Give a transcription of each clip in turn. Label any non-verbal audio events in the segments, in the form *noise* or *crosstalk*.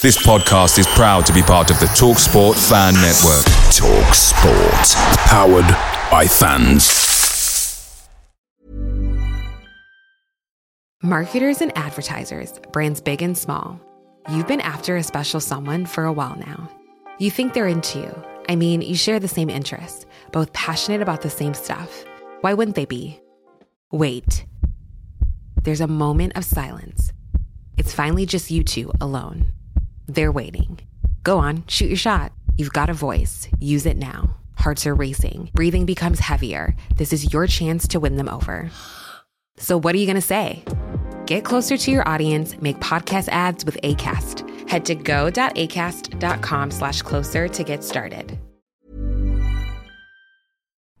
This podcast is proud to be part of the TalkSport Fan Network. TalkSport. Powered by fans. Marketers and advertisers, brands big and small. You've been after a special someone for a while now. You think they're into you. I mean, you share the same interests, both passionate about the same stuff. Why wouldn't they be? Wait. There's a moment of silence. It's finally just you two alone. They're waiting. Go on, shoot your shot. You've got a voice. Use it now. Hearts are racing. Breathing becomes heavier. This is your chance to win them over. So, what are you going to say? Get closer to your audience, make podcast ads with ACAST. Head to go.acast.com slash closer to get started.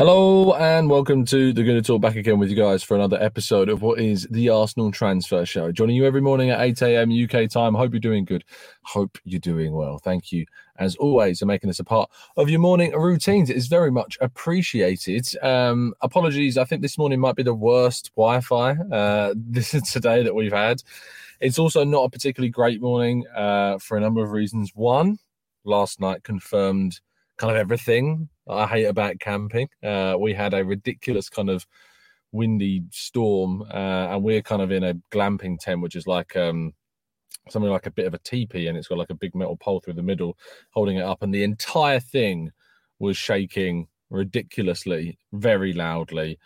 Hello and welcome to the Gooner Talk back again with you guys for another episode of what is the Arsenal Transfer Show. Joining you every morning at 8 a.m. UK time. Hope you're doing good. Hope you're doing well. Thank you, as always, for making this a part of your morning routines. It is very much appreciated. Um, apologies, I think this morning might be the worst Wi Fi uh, *laughs* this is today that we've had. It's also not a particularly great morning uh, for a number of reasons. One, last night confirmed kind of everything I hate about camping. Uh, we had a ridiculous kind of windy storm, uh, and we're kind of in a glamping tent, which is like um, something like a bit of a teepee, and it's got like a big metal pole through the middle holding it up, and the entire thing was shaking ridiculously, very loudly.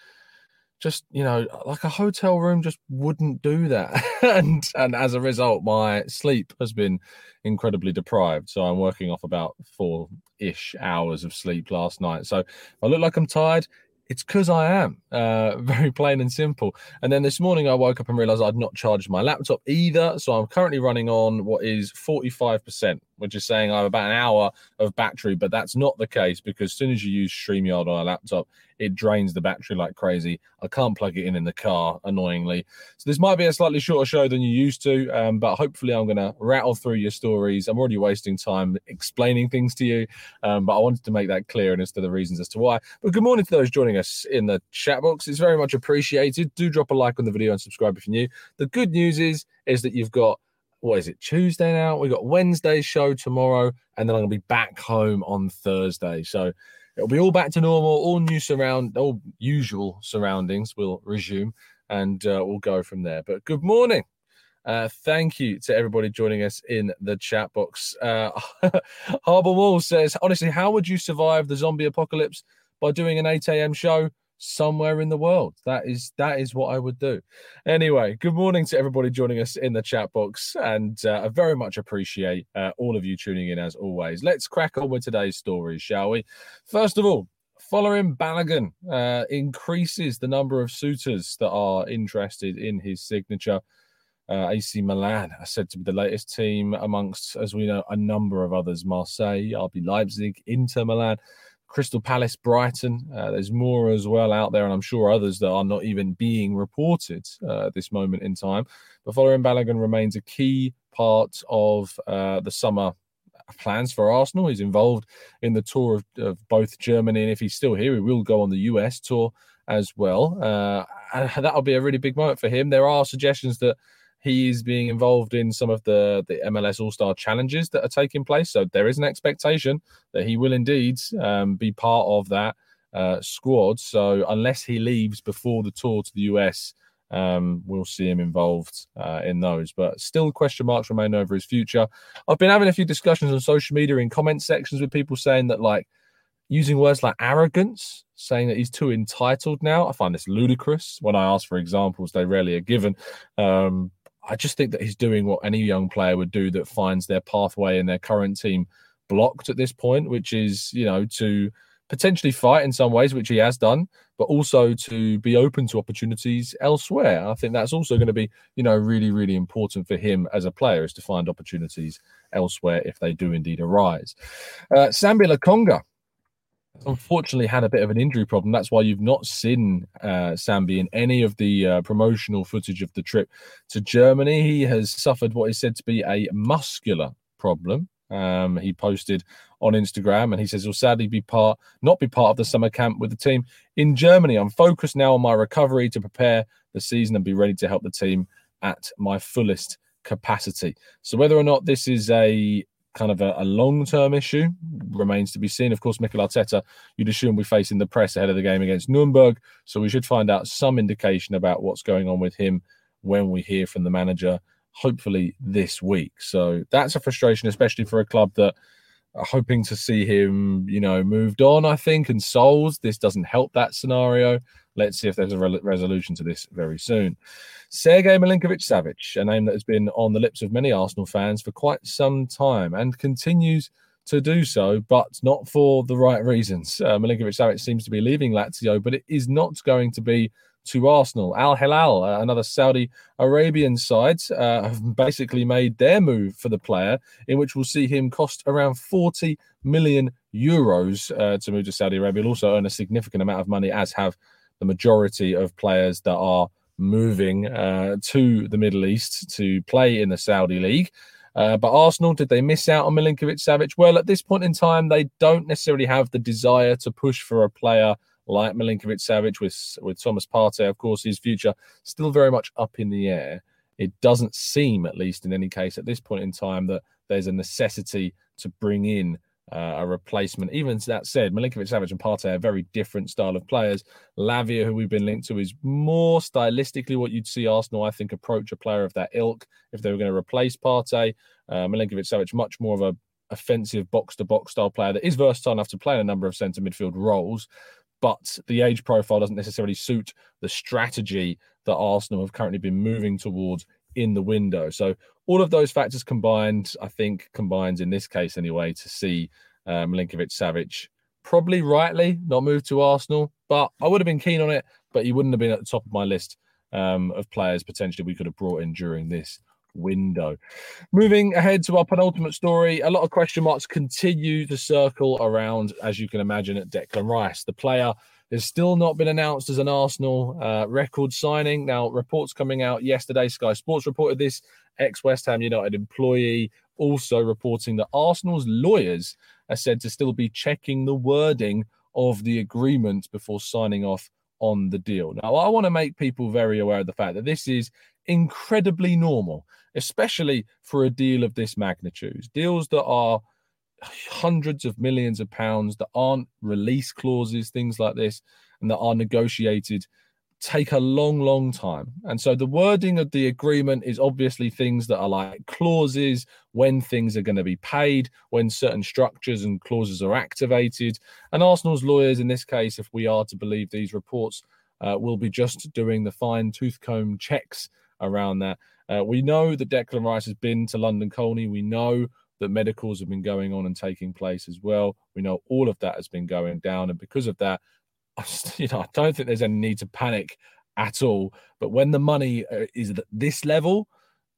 Just you know like a hotel room just wouldn't do that. *laughs* And and as a result my sleep has been incredibly deprived. So i'm working off about four ish hours of sleep last night so i look like i'm tired it's because I am. Uh, *laughs* very plain and simple. And then this morning I woke up and realized I'd not charged my laptop either. So I'm currently running on what is 45%, which is saying I have about an hour of battery, but that's not the case because as soon as you use StreamYard on a laptop, it drains the battery like crazy. I can't plug it in in the car, annoyingly. So this might be a slightly shorter show than you used to, um, but hopefully I'm going to rattle through your stories. I'm already wasting time explaining things to you, um, but I wanted to make that clear and as to the reasons as to why. But good morning to those joining us in the chat box. It's very much appreciated. Do drop a like on the video and subscribe if you're new. The good news is, is that you've got what is it Tuesday now? We got Wednesday's show tomorrow, and then I'm gonna be back home on Thursday. So it'll be all back to normal, all new surround, all usual surroundings will resume, and uh, we'll go from there. But good morning. Uh, thank you to everybody joining us in the chat box. Uh, *laughs* Harbour Wall says, honestly, how would you survive the zombie apocalypse by doing an 8 a.m. show? Somewhere in the world. That is that is what I would do. Anyway, good morning to everybody joining us in the chat box, and uh, I very much appreciate uh, all of you tuning in as always. Let's crack on with today's stories, shall we? First of all. Folarin Balogun uh, increases the number of suitors that are interested in his signature. Uh, AC Milan are said to be the latest team amongst, as we know, a number of others Marseille, RB Leipzig, Inter Milan. Crystal Palace, Brighton. Uh, there's more as well out there, and I'm sure others that are not even being reported uh, at this moment in time. But following Balogun remains a key part of uh, the summer plans for Arsenal. He's involved in the tour of, of, both Germany, and if he's still here, he will go on the US tour as well. Uh, and *laughs* that'll be a really big moment for him. There are suggestions that he is being involved in some of the the MLS All Star challenges that are taking place. So there is an expectation that he will indeed um, be part of that uh, squad. So unless he leaves before the tour to the US, um, we'll see him involved uh, in those. But still, question marks remain over his future. I've been having a few discussions on social media in comment sections with people saying that like using words like arrogance, saying that he's too entitled now. I find this ludicrous. When I ask for examples, they rarely are given. Um, I just think that he's doing what any young player would do that finds their pathway in their current team blocked at this point, which is, you know, to potentially fight in some ways, which he has done, but also to be open to opportunities elsewhere. I think that's also going to be, you know, really, really important for him as a player is to find opportunities elsewhere if they do indeed arise. Uh, Sambi Lokonga unfortunately had a bit of an injury problem. That's why you've not seen uh, Sambi in any of the uh, promotional footage of the trip to Germany. He has suffered what is said to be a muscular problem. Um, he posted on Instagram and he says he'll sadly be part, not be part of the summer camp with the team in Germany. I'm focused now on my recovery to prepare the season and be ready to help the team at my fullest capacity. So whether or not this is a kind of a, a long term issue remains to be seen. Of course, Mikel Arteta, you'd assume we're facing the press ahead of the game against Nuremberg. So we should find out some indication about what's going on with him when we hear from the manager, hopefully this week. So that's a frustration, especially for a club that hoping to see him, you know, moved on, I think, and souls. This doesn't help that scenario. Let's see if there's a re- resolution to this very soon. Sergei Milinkovic Savic, a name that has been on the lips of many Arsenal fans for quite some time and continues to do so, but not for the right reasons. Uh, Milinkovic seems to be leaving Lazio, but it is not going to be to Arsenal. Al Hilal, uh, another Saudi Arabian side, uh, have basically made their move for the player, in which we'll see him cost around 40 million euros uh, to move to Saudi Arabia. He'll also earn a significant amount of money, as have the majority of players that are moving uh, to the Middle East to play in the Saudi League. Uh, but Arsenal, did they miss out on Milinkovic Savic? Well, at this point in time, they don't necessarily have the desire to push for a player like Milinkovic Savic with, with Thomas Partey. Of course, his future still very much up in the air. It doesn't seem, at least in any case, at this point in time, that there's a necessity to bring in uh, a replacement. Even that said, Milinkovic Savic and Partey are very different style of players. Lavia, who we've been linked to, is more stylistically what you'd see Arsenal, I think, approach a player of that ilk if they were going to replace Partey. Uh, Milinkovic Savic, much more of a offensive box to box style player that is versatile enough to play in a number of centre midfield roles, but the age profile doesn't necessarily suit the strategy that Arsenal have currently been moving towards in the window. So all of those factors combined, I think, combines in this case anyway to see um, Milinkovic Savic probably rightly not moved to Arsenal, but I would have been keen on it, but he wouldn't have been at the top of my list um, of players potentially we could have brought in during this window. Moving ahead to our penultimate story, a lot of question marks continue to circle around, as you can imagine, at Declan Rice. The player has still not been announced as an Arsenal uh, record signing. Now, reports coming out yesterday, Sky Sports reported this, ex West Ham United employee also reporting that Arsenal's lawyers are said to still be checking the wording of the agreement before signing off on the deal. Now, I want to make people very aware of the fact that this is incredibly normal, especially for a deal of this magnitude. Deals that are hundreds of millions of pounds that aren't release clauses, things like this, and that are negotiated take a long, long time. And so the wording of the agreement is obviously things that are like clauses, when things are going to be paid, when certain structures and clauses are activated. And Arsenal's lawyers, in this case, if we are to believe these reports, uh, will be just doing the fine tooth comb checks around that. Uh, we know that Declan Rice has been to London Colney. We know that medicals have been going on and taking place as well. We know all of that has been going down, and because of that, *laughs* you know, I don't think there's any need to panic at all. But when the money uh, is at this level,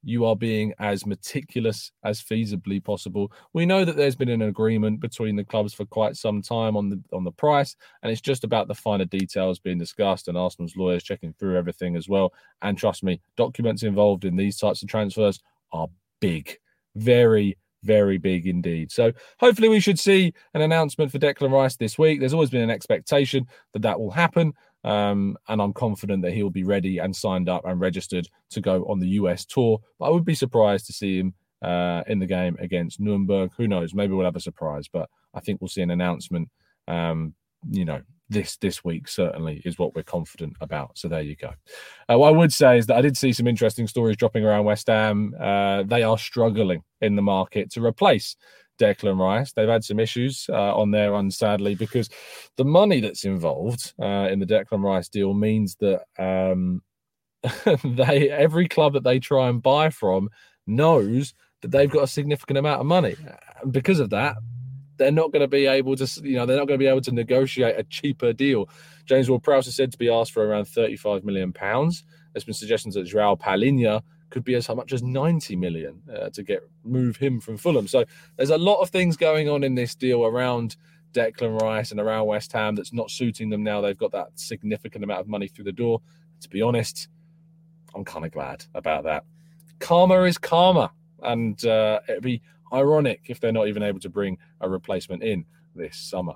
you are being as meticulous as feasibly possible. We know that there's been an agreement between the clubs for quite some time on the on the price, and it's just about the finer details being discussed and Arsenal's lawyers checking through everything as well. And trust me, documents involved in these types of transfers are big, very very big indeed. So hopefully we should see an announcement for Declan Rice this week. There's always been an expectation that that will happen. Um, and I'm confident that he'll be ready and signed up and registered to go on the US tour. But I would be surprised to see him uh, in the game against Nuremberg. Who knows? Maybe we'll have a surprise, but I think we'll see an announcement, um, you know, this this week certainly is what we're confident about. So there you go. Uh, what I would say is that I did see some interesting stories dropping around West Ham. Uh, they are struggling in the market to replace Declan Rice. They've had some issues uh, on their end, sadly, because the money that's involved uh, in the Declan Rice deal means that um, *laughs* they every club that they try and buy from knows that they've got a significant amount of money. And because of that, they're not going to be able to, you know, they're not going to be able to negotiate a cheaper deal. James Ward-Prowse is said to be asked for around 35 million pounds. There's been suggestions that Joao Palhinha could be as much as 90 million uh, to get move him from Fulham. So there's a lot of things going on in this deal around Declan Rice and around West Ham that's not suiting them now. They've got that significant amount of money through the door. To be honest, I'm kind of glad about that. Karma is karma, and uh, it'd be ironic if they're not even able to bring a replacement in this summer.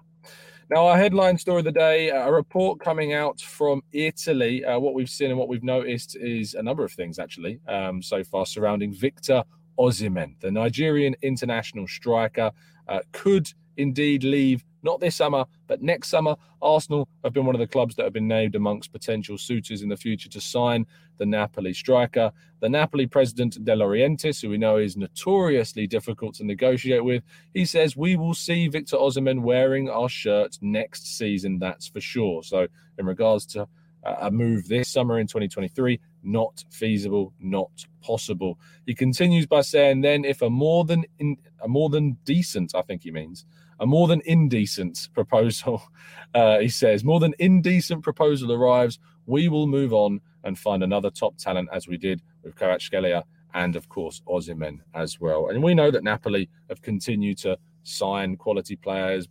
Now, our headline story of the day a report coming out from Italy. Uh, what we've seen and what we've noticed is a number of things, actually, um, so far surrounding Victor Osimhen, the Nigerian international striker, uh, could indeed leave not this summer, but next summer. Arsenal have been one of the clubs that have been named amongst potential suitors in the future to sign the Napoli striker. The Napoli president, De Laurentiis, who we know is notoriously difficult to negotiate with, he says, We will see Victor Osimhen wearing our shirt next season, that's for sure. So, in regards to a move this summer in 2023, not feasible, not possible. He continues by saying, then if a more than in, a more than decent, I think he means, a more than indecent proposal, *laughs* uh, he says, more than indecent proposal arrives, we will move on and find another top talent as we did with Kvaratskhelia and, of course, Osimhen as well. And we know that Napoli have continued to sign quality players,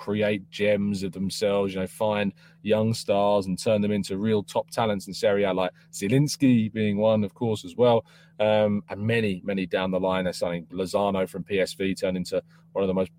create gems of themselves, you know, find young stars and turn them into real top talents in Serie A, like Zielinski being one, of course, as well. Um, and many, many down the line. They're signing Lozano from PSV, turned into one of the most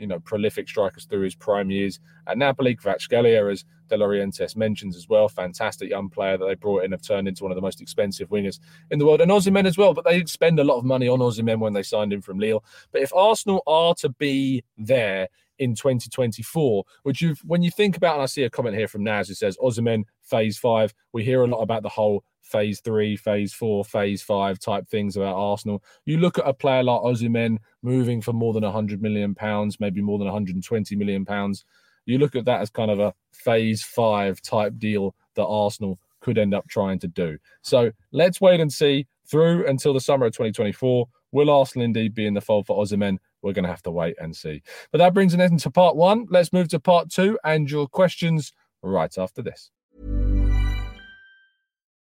you know prolific strikers through his prime years at Napoli. Kvaratskhelia, as De Laurentiis mentions as well, fantastic young player that they brought in, have turned into one of the most expensive wingers in the world, and Osimhen as well. But they spend a lot of money on Osimhen when they signed him from Lille. But if Arsenal are to be there in 2024, which you've when you think about, and I see a comment here from Naz who says Osimhen phase five. We hear a lot about the whole phase three, phase four, phase five type things about Arsenal. You look at a player like Osimhen moving for more than 100 million pounds, maybe more than 120 million pounds. You look at that as kind of a phase five type deal that Arsenal could end up trying to do. So let's wait and see through until the summer of 2024. Will Arsenal indeed be in the fold for Osimhen? We're going to have to wait and see. But that brings an end to part one. Let's move to part two and your questions right after this.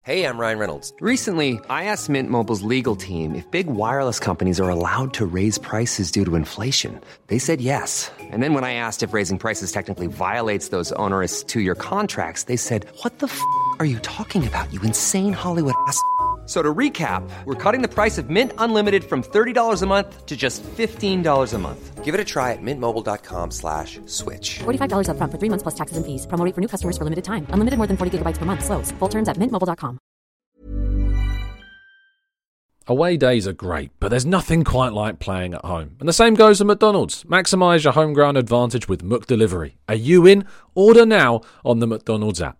Hey, I'm Ryan Reynolds. Recently, I asked Mint Mobile's legal team if big wireless companies are allowed to raise prices due to inflation. They said yes. And then when I asked if raising prices technically violates those onerous two year contracts, they said, What the f are you talking about, you insane Hollywood ass? So to recap, we're cutting the price of Mint Unlimited from $30 a month to just $15 a month. Give it a try at mintmobile.com slash switch. $45 up front for three months plus taxes and fees. Promo for new customers for limited time. Unlimited more than 40 gigabytes per month. Slows. Full terms at mintmobile.com. Away days are great, but there's nothing quite like playing at home. And the same goes to McDonald's. Maximise your home ground advantage with McDelivery. Are you in? Order now on the McDonald's app.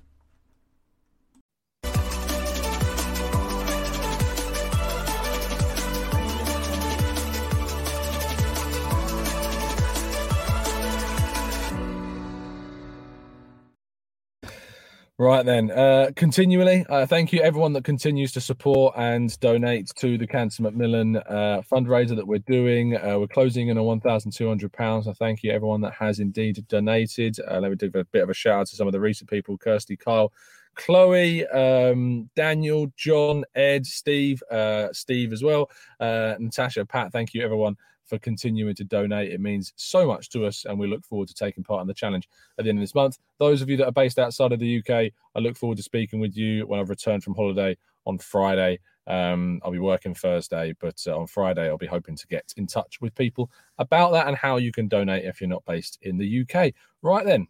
Right then, uh, continually, uh, thank you everyone that continues to support and donate to the Cancer Macmillan uh, fundraiser that we're doing. Uh, we're closing in on one thousand two hundred pounds. I thank you everyone that has indeed donated. Uh, let me do a bit of a shout out to some of the recent people: Kirsty, Kyle, Chloe, um, Daniel, John, Ed, Steve, uh, Steve as well, Natasha, Pat. Thank you everyone for continuing to donate. It means so much to us, and we look forward to taking part in the challenge at the end of this month. Those of you that are based outside of the UK, I look forward to speaking with you when I've returned from holiday on Friday. Um, I'll be working Thursday, but uh, on Friday, I'll be hoping to get in touch with people about that and how you can donate if you're not based in the UK. Right then,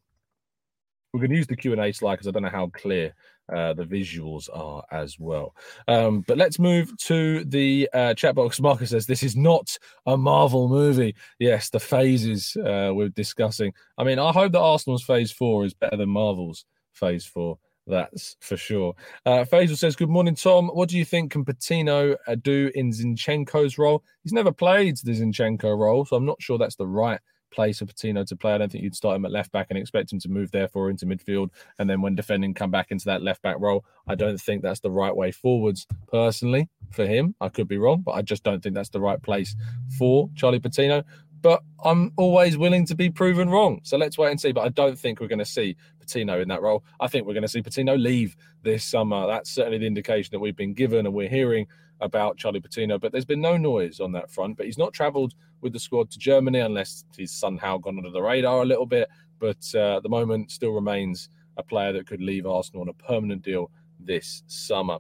we're going to use the Q&A slide because I don't know how clear uh, the visuals are as well. Um, but let's move to the uh, chat box. Marcus says this is not a Marvel movie. Yes, the phases uh, we're discussing. I mean, I hope that Arsenal's phase four is better than Marvel's phase four. That's for sure. Uh, Faisal says, Good morning, Tom. What do you think can Patino uh, do in Zinchenko's role? He's never played the Zinchenko role, so I'm not sure that's the right place for Patino to play. I don't think you'd start him at left back and expect him to move therefore into midfield and then when defending come back into that left back role. I don't think that's the right way forwards personally for him. I could be wrong, but I just don't think that's the right place for Charlie Patino. But I'm always willing to be proven wrong. So let's wait and see. But I don't think we're going to see Patino in that role. I think we're going to see Patino leave this summer. That's certainly the indication that we've been given and we're hearing about Charlie Patino. But there's been no noise on that front. But he's not travelled with the squad to Germany unless he's somehow gone under the radar a little bit. But uh, at the moment, still remains a player that could leave Arsenal on a permanent deal this summer.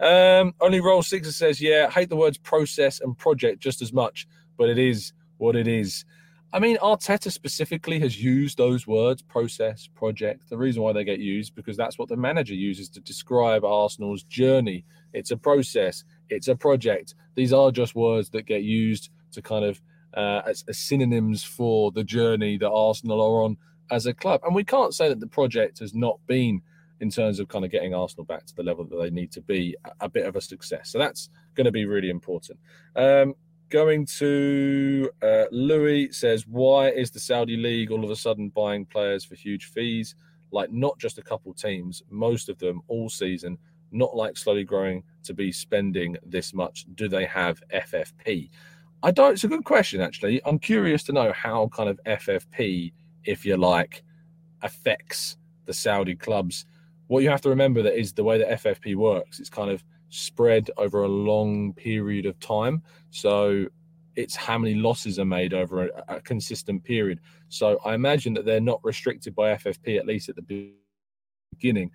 Um, only Roll Sixer says, yeah, hate the words process and project just as much, but it is what it is. I mean, Arteta specifically has used those words, process, project. The reason why they get used because that's what the manager uses to describe Arsenal's journey. It's a process, it's a project. These are just words that get used to kind of uh, as, as synonyms for the journey that Arsenal are on as a club. And we can't say that the project has not been, in terms of kind of getting Arsenal back to the level that they need to be, a, a bit of a success. So that's going to be really important. Um, going to uh, Louis says, why is the Saudi league all of a sudden buying players for huge fees? Like not just a couple teams, most of them all season. Not like slowly growing to be spending this much. Do they have FFP? I don't. It's a good question, actually. I'm curious to know how kind of FFP, if you like, affects the Saudi clubs. What you have to remember that is the way that FFP works. It's kind of spread over a long period of time. So it's how many losses are made over a, a consistent period. So I imagine that they're not restricted by FFP at least at the beginning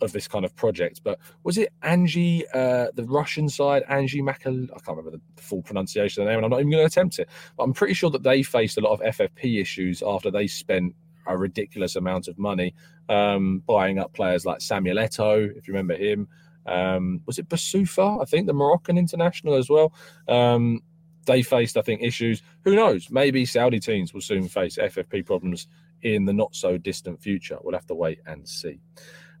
of this kind of project. But was it Anzhi, uh, the Russian side, Anzhi Makal? I can't remember the full pronunciation of the name, and I'm not even going to attempt it. But I'm pretty sure that they faced a lot of FFP issues after they spent a ridiculous amount of money um, buying up players like Samuel Eto'o, if you remember him. Um, was it Boussoufa? I think the Moroccan international as well. Um, they faced, I think, issues. Who knows? Maybe Saudi teams will soon face FFP problems in the not so distant future. We'll have to wait and see.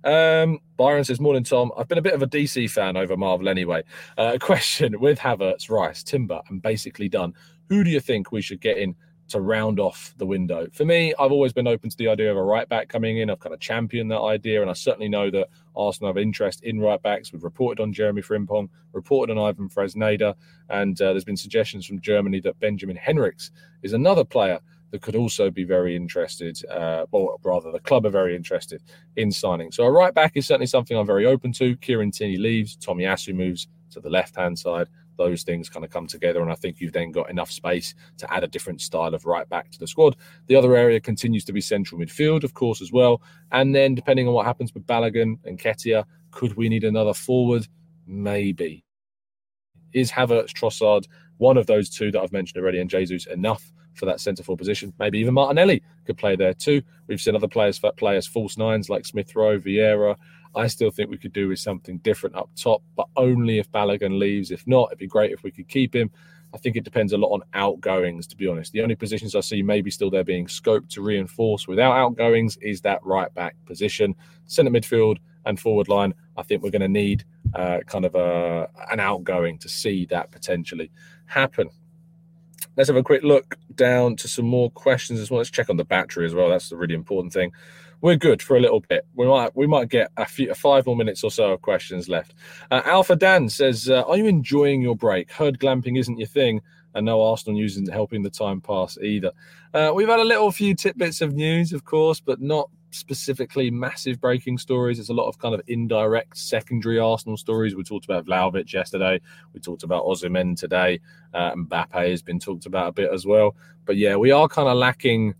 Um, Byron says, Morning, Tom. I've been a bit of a DC fan over Marvel anyway. Uh, *laughs* question with Havertz, Rice, Timber, and basically done. Who do you think we should get in to round off the window? For me, I've always been open to the idea of a right back coming in. I've kind of championed that idea, and I certainly know that Arsenal have interest in right backs. We've reported on Jeremy Frimpong, reported on Ivan Fresneda, and uh, there's been suggestions from Germany that Benjamin Henrichs is another player that could also be very interested, uh, or rather, the club are very interested in signing. So a right back is certainly something I'm very open to. Kieran Tierney leaves, Tomiyasu moves to the left hand side. Those things kind of come together, and I think you've then got enough space to add a different style of right back to the squad. The other area continues to be central midfield, of course, as well. And then, depending on what happens with Balogun and Nketiah, could we need another forward? Maybe. Is Havertz, Trossard, one of those two that I've mentioned already, and Jesus enough for that centre forward position. Maybe even Martinelli could play there too. We've seen other players play as false nines like Smith Rowe, Vieira. I still think we could do with something different up top, but only if Balogun leaves. If not, it'd be great if we could keep him. I think it depends a lot on outgoings, to be honest. The only positions I see maybe still there being scoped to reinforce without outgoings is that right back position, centre midfield, and forward line. I think we're going to need uh, kind of a, an outgoing to see that potentially happen. Let's have a quick look down to some more questions as well. Let's check on the battery as well. That's the really important thing. We're good for a little bit. We might we might get a few five more minutes or so of questions left. Uh, Alpha Dan says, uh, "Are you enjoying your break? Heard glamping isn't your thing, and no Arsenal news isn't helping the time pass either." Uh, we've had a little few tidbits of news, of course, but not specifically massive breaking stories. It's a lot of kind of indirect secondary Arsenal stories. We talked about Vlahovic yesterday. We talked about Osimhen today. Uh, Mbappe has been talked about a bit as well. But yeah, we are kind of lacking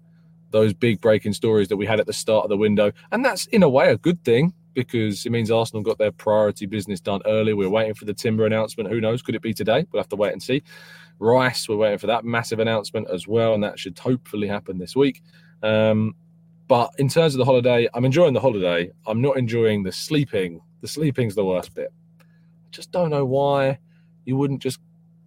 those big breaking stories that we had at the start of the window. And that's in a way a good thing because it means Arsenal got their priority business done early. We're waiting for the Timber announcement. Who knows? Could it be today? We'll have to wait and see. Rice, we're waiting for that massive announcement as well, and that should hopefully happen this week. Um, but in terms of the holiday, I'm enjoying the holiday. I'm not enjoying the sleeping. The sleeping's the worst bit. I just don't know why you wouldn't just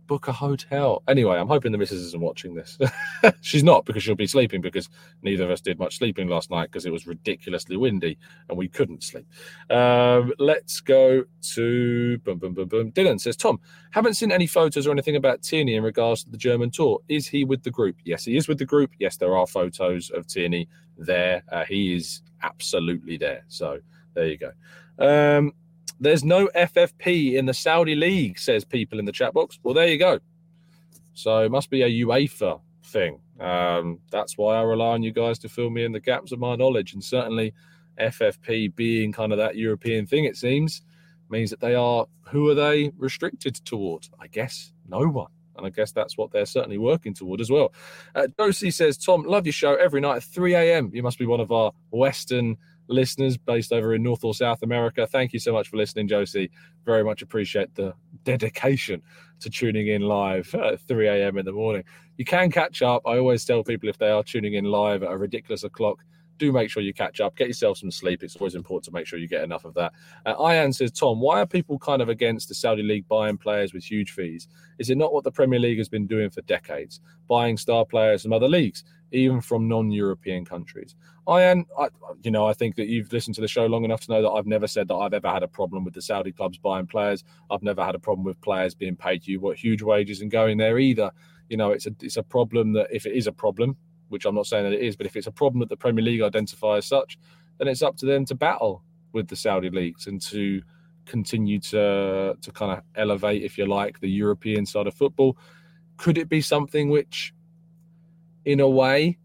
book a hotel. Anyway, I'm hoping the missus isn't watching this. *laughs* She's not because she'll be sleeping because neither of us did much sleeping last night because it was ridiculously windy and we couldn't sleep. Um, let's go to boom, boom, boom, boom. Dylan says, Tom, haven't seen any photos or anything about Tierney in regards to the German tour. Is he with the group? Yes, he is with the group. Yes, there are photos of Tierney there. Uh, he is absolutely there. So there you go. Um, there's no FFP in the Saudi league, says people in the chat box. Well, there you go. So it must be a UEFA thing. Um, that's why I rely on you guys to fill me in the gaps of my knowledge. And certainly, FFP being kind of that European thing, it seems, means that they are, who are they restricted towards? I guess no one. And I guess that's what they're certainly working toward as well. Uh, Josie says, Tom, love your show every night at 3 a.m. You must be one of our Western listeners based over in North or South America. Thank you so much for listening, Josie. Very much appreciate the dedication to tuning in live at 3 a.m. in the morning. You can catch up. I always tell people if they are tuning in live at a ridiculous o'clock, do make sure you catch up. Get yourself some sleep. It's always important to make sure you get enough of that. Uh, Ian says, Tom, why are people kind of against the Saudi League buying players with huge fees? Is it not what the Premier League has been doing for decades, buying star players from other leagues, even from non-European countries? Ian, I, you know, I think that you've listened to the show long enough to know that I've never said that I've ever had a problem with the Saudi clubs buying players. I've never had a problem with players being paid you what huge wages and going there either. You know, it's a it's a problem that if it is a problem, which I'm not saying that it is, but if it's a problem that the Premier League identify as such, then it's up to them to battle with the Saudi leagues and to continue to to kind of elevate, if you like, the European side of football. Could it be something which, in a way,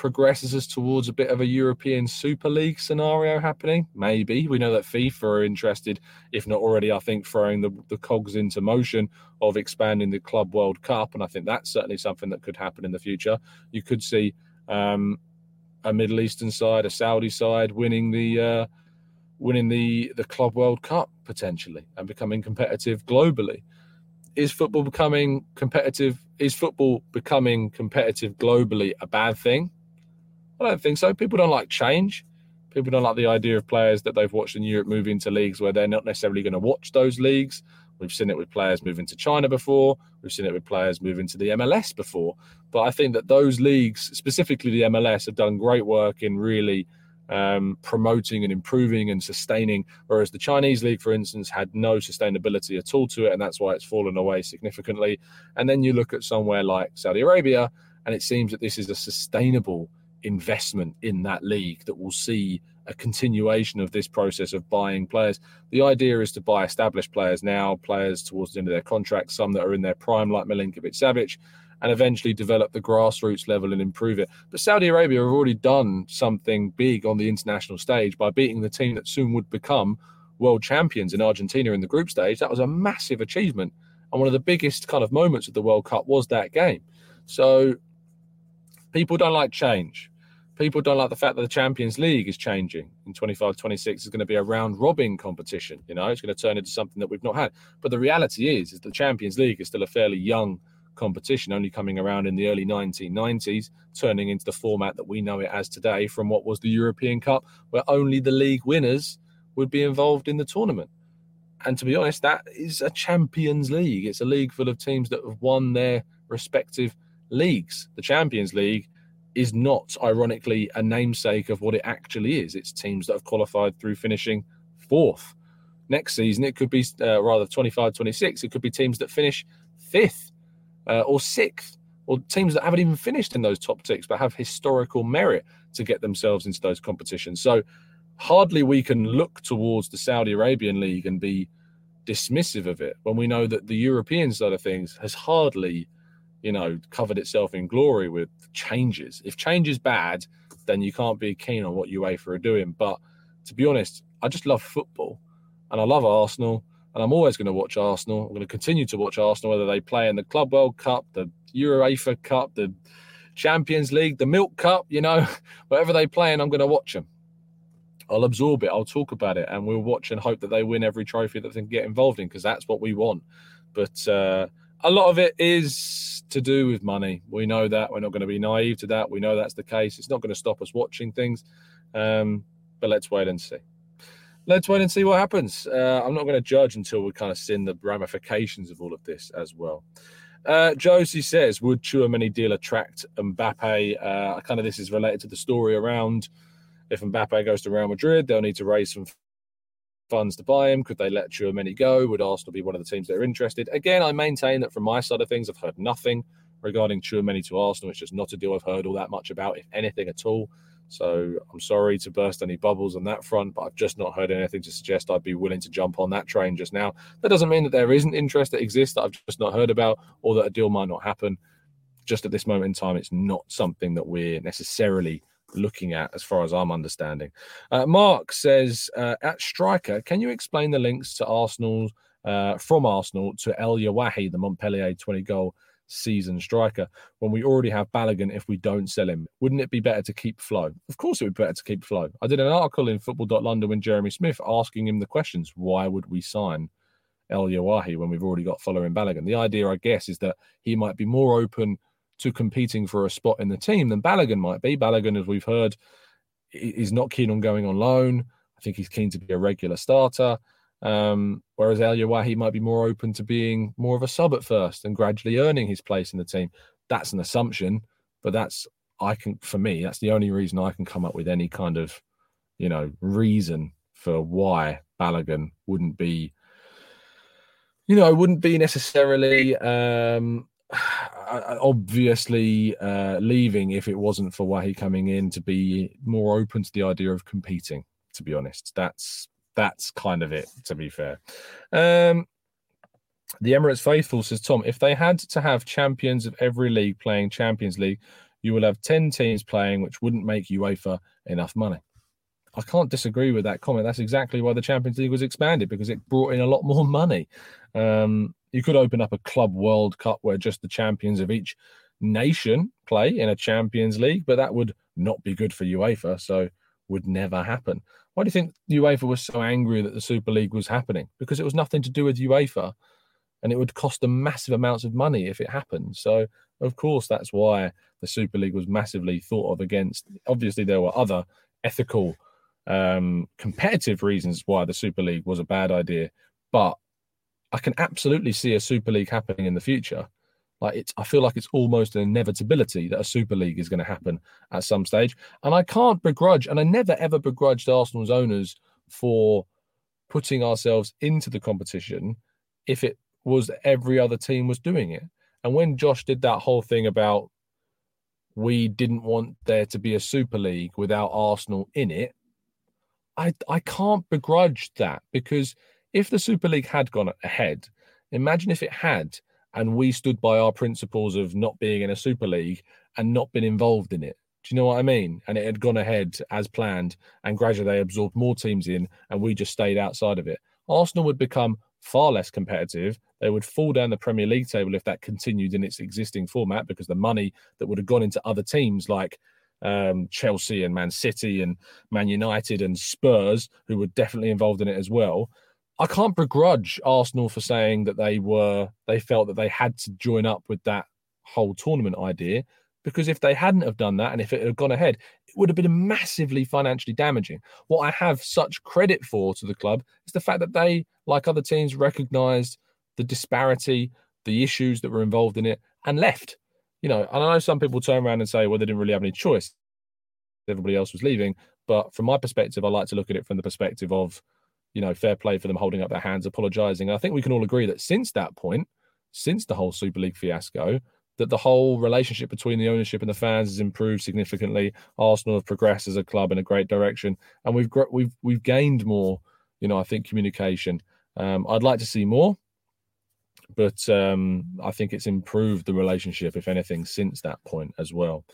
progresses us towards a bit of a European Super League scenario happening? Maybe. We know that FIFA are interested, if not already, I think, throwing the, the cogs into motion of expanding the Club World Cup. And I think that's certainly something that could happen in the future. You could see um, a Middle Eastern side, a Saudi side winning the. Uh, winning the the club world cup potentially and becoming competitive globally is football becoming competitive is football becoming competitive globally a bad thing I don't think so. People don't like change. People don't like the idea of players that they've watched in Europe move into leagues where they're not necessarily going to watch those leagues. We've seen it with players moving to China before. We've seen it with players moving to the MLS before. But I think that those leagues, specifically the MLS, have done great work in really um, promoting and improving and sustaining. Whereas the Chinese league, for instance, had no sustainability at all to it, and that's why it's fallen away significantly. And then you look at somewhere like Saudi Arabia, and it seems that this is a sustainable investment in that league that will see a continuation of this process of buying players. The idea is to buy established players now, players towards the end of their contract, some that are in their prime, like Milinkovic Savic, and eventually develop the grassroots level and improve it. But Saudi Arabia have already done something big on the international stage by beating the team that soon would become world champions in Argentina in the group stage. That was a massive achievement. And one of the biggest kind of moments of the World Cup was that game. So people don't like change people don't like the fact that the Champions League is changing in 25 26 is going to be a round robin competition. You know, it's going to turn into something that we've not had. But the reality is, is the Champions League is still a fairly young competition, only coming around in the early 1990s, turning into the format that we know it as today from what was the European Cup, where only the league winners would be involved in the tournament. And to be honest, that is a Champions League. It's a league full of teams that have won their respective leagues. The Champions League is not, ironically, a namesake of what it actually is. It's teams that have qualified through finishing fourth. Next season, it could be uh, rather 25 26, it could be teams that finish fifth uh, or sixth, or teams that haven't even finished in those top six but have historical merit to get themselves into those competitions. So, hardly we can look towards the Saudi Arabian League and be dismissive of it when we know that the European side of things has hardly you know, covered itself in glory with changes. If change is bad, then you can't be keen on what UEFA are doing. But to be honest, I just love football and I love Arsenal and I'm always going to watch Arsenal. I'm going to continue to watch Arsenal, whether they play in the Club World Cup, the UEFA Cup, the Champions League, the Milk Cup, you know, *laughs* whatever they play and I'm going to watch them. I'll absorb it. I'll talk about it, and we'll watch and hope that they win every trophy that they can get involved in because that's what we want. But uh, a lot of it is to do with money. We know that. We're not going to be naive to that. We know that's the case. It's not going to stop us watching things. Um, but let's wait and see. Let's wait and see what happens. Uh, I'm not going to judge until we kind of see the ramifications of all of this as well. Uh, Josie says, would Tchouameni deal attract Mbappe? Uh, kind of this is related to the story around if Mbappe goes to Real Madrid, they'll need to raise some funds to buy him. Could they let Tchouameni go? Would Arsenal be one of the teams that are interested? Again, I maintain that from my side of things, I've heard nothing regarding Tchouameni to Arsenal. It's just not a deal I've heard all that much about, if anything at all. So I'm sorry to burst any bubbles on that front, but I've just not heard anything to suggest I'd be willing to jump on that train just now. That doesn't mean that there isn't interest that exists that I've just not heard about or that a deal might not happen. Just at this moment in time, it's not something that we're necessarily looking at as far as I'm understanding. Uh, Mark says uh, at striker, can you explain the links to Arsenal uh, from Arsenal to Elye Wahi, the Montpellier 20 goal season striker when we already have Balogun if we don't sell him? Wouldn't it be better to keep Flo? Of course, it would be better to keep Flo. I did an article in Football.London with Jeremy Smith asking him the questions why would we sign Elye Wahi when we've already got Folarin Balogun? The idea, I guess, is that he might be more open to competing for a spot in the team than Balogun might be. Balogun, as we've heard, is not keen on going on loan. I think he's keen to be a regular starter. Um, whereas Elye Wahi might be more open to being more of a sub at first and gradually earning his place in the team. That's an assumption, but that's I can for me that's the only reason I can come up with any kind of you know reason for why Balogun wouldn't be you know wouldn't be necessarily um obviously uh, leaving if it wasn't for Wahi coming in to be more open to the idea of competing. To be honest, that's that's kind of it. To be fair, um, the Emirates faithful says Tom, if they had to have champions of every league playing Champions League, you will have ten teams playing, which wouldn't make UEFA enough money. I can't disagree with that comment. That's exactly why the Champions League was expanded because it brought in a lot more money. Um, you could open up a club World Cup where just the champions of each nation play in a Champions League, but that would not be good for UEFA, so would never happen. Why do you think UEFA was so angry that the Super League was happening? Because it was nothing to do with UEFA, and it would cost them massive amounts of money if it happened. So, of course, that's why the Super League was massively thought of against. Obviously, there were other ethical, um, competitive reasons why the Super League was a bad idea, but I can absolutely see a Super League happening in the future. Like it's, I feel like it's almost an inevitability that a Super League is going to happen at some stage. And I can't begrudge, and I never ever begrudged Arsenal's owners for putting ourselves into the competition if it was every other team was doing it. And when Josh did that whole thing about we didn't want there to be a Super League without Arsenal in it, I I can't begrudge that because if the Super League had gone ahead, imagine if it had and we stood by our principles of not being in a Super League and not been involved in it. Do you know what I mean? And it had gone ahead as planned, and gradually they absorbed more teams in, and we just stayed outside of it. Arsenal would become far less competitive. They would fall down the Premier League table if that continued in its existing format because the money that would have gone into other teams like um, Chelsea and Man City and Man United and Spurs, who were definitely involved in it as well, I can't begrudge Arsenal for saying that they were they felt that they had to join up with that whole tournament idea because if they hadn't have done that and if it had gone ahead, it would have been massively financially damaging. What I have such credit for to the club is the fact that they, like other teams, recognised the disparity, the issues that were involved in it, and left. You know, and I know some people turn around and say, well, they didn't really have any choice. Everybody else was leaving. But from my perspective, I like to look at it from the perspective of you know, fair play for them holding up their hands, apologising. I think we can all agree that since that point, since the whole Super League fiasco, that the whole relationship between the ownership and the fans has improved significantly. Arsenal have progressed as a club in a great direction, and we've we've we've gained more. You know, I think communication. Um, I'd like to see more, but um, I think it's improved the relationship, if anything, since that point as well.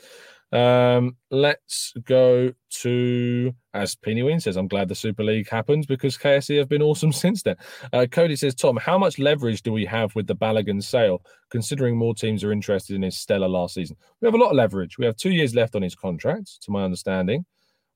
Um, let's go to, as Peony Ween says, I'm glad the Super League happened because KSE have been awesome *laughs* since then. Uh, Cody says, Tom, how much leverage do we have with the Balogun sale, considering more teams are interested in his stellar last season? We have a lot of leverage. We have two years left on his contract, to my understanding.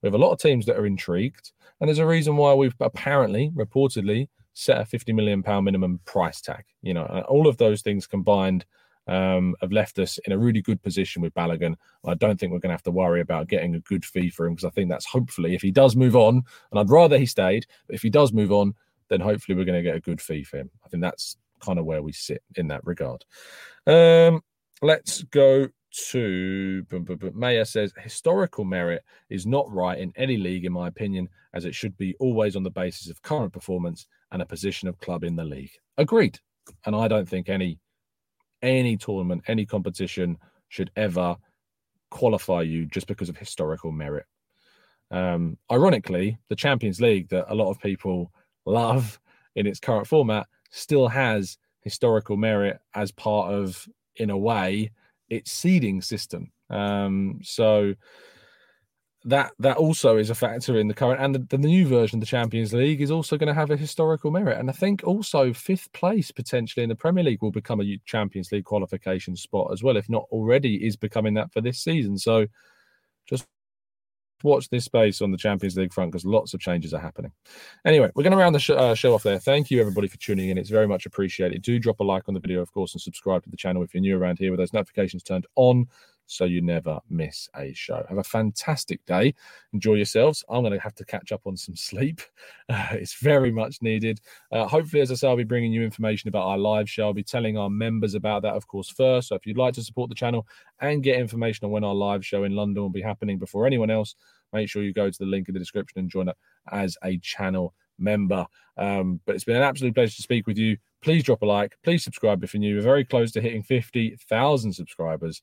We have a lot of teams that are intrigued. And there's a reason why we've apparently, reportedly, set a 50 million pound minimum price tag. You know, all of those things combined um, have left us in a really good position with Balogun. I don't think we're going to have to worry about getting a good fee for him because I think that's hopefully if he does move on, and I'd rather he stayed, but if he does move on, then hopefully we're going to get a good fee for him. I think that's kind of where we sit in that regard. Um, let's go to Maya says historical merit is not right in any league, in my opinion, as it should be always on the basis of current performance and a position of club in the league. Agreed. And I don't think any any tournament, any competition should ever qualify you just because of historical merit. Um, ironically, the Champions League that a lot of people *laughs* love in its current format still has historical merit as part of, in a way, its seeding system. Um, so that that also is a factor in the current and the, the new version of the Champions League is also going to have a historical merit. And I think also fifth place potentially in the Premier League will become a Champions League qualification spot as well, if not already is becoming that for this season. So just watch this space on the Champions League front because lots of changes are happening. Anyway, we're going to round the sh- uh, show off there. Thank you, everybody, for tuning in. It's very much appreciated. Do drop a like on the video, of course, and subscribe to the channel if you're new around here with those notifications turned on so you never miss a show. Have a fantastic day. Enjoy yourselves. I'm going to have to catch up on some sleep. *laughs* Uh, it's very much needed. Uh, hopefully, as I say, I'll be bringing you information about our live show. I'll be telling our members about that, of course, first. So if you'd like to support the channel and get information on when our live show in London will be happening before anyone else, make sure you go to the link in the description and join up as a channel member. Um, but it's been an absolute pleasure to speak with you. Please drop a like. Please subscribe if you're new. We're very close to hitting 50,000 subscribers.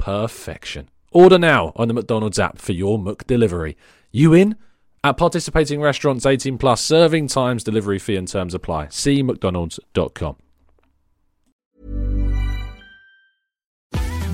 Perfection. Order now on the McDonald's app for your McDelivery. You in? At participating restaurants 18 plus, serving times, delivery fee and terms apply. See McDonald's.com.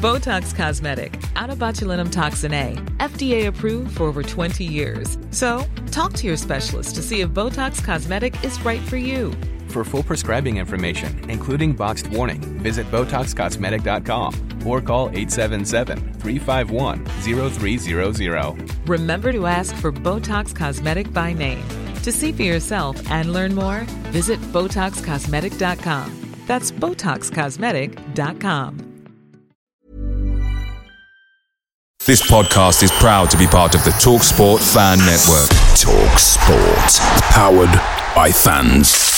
Botox Cosmetic, onabotulinumtoxinA, FDA approved for over 20 years. So, talk to your specialist to see if Botox Cosmetic is right for you. For full prescribing information, including boxed warning, visit BotoxCosmetic.com or call 877-351-0300. Remember to ask for Botox Cosmetic by name. To see for yourself and learn more, visit BotoxCosmetic.com. That's BotoxCosmetic.com. This podcast is proud to be part of the TalkSport Fan Network. TalkSport. Powered by fans.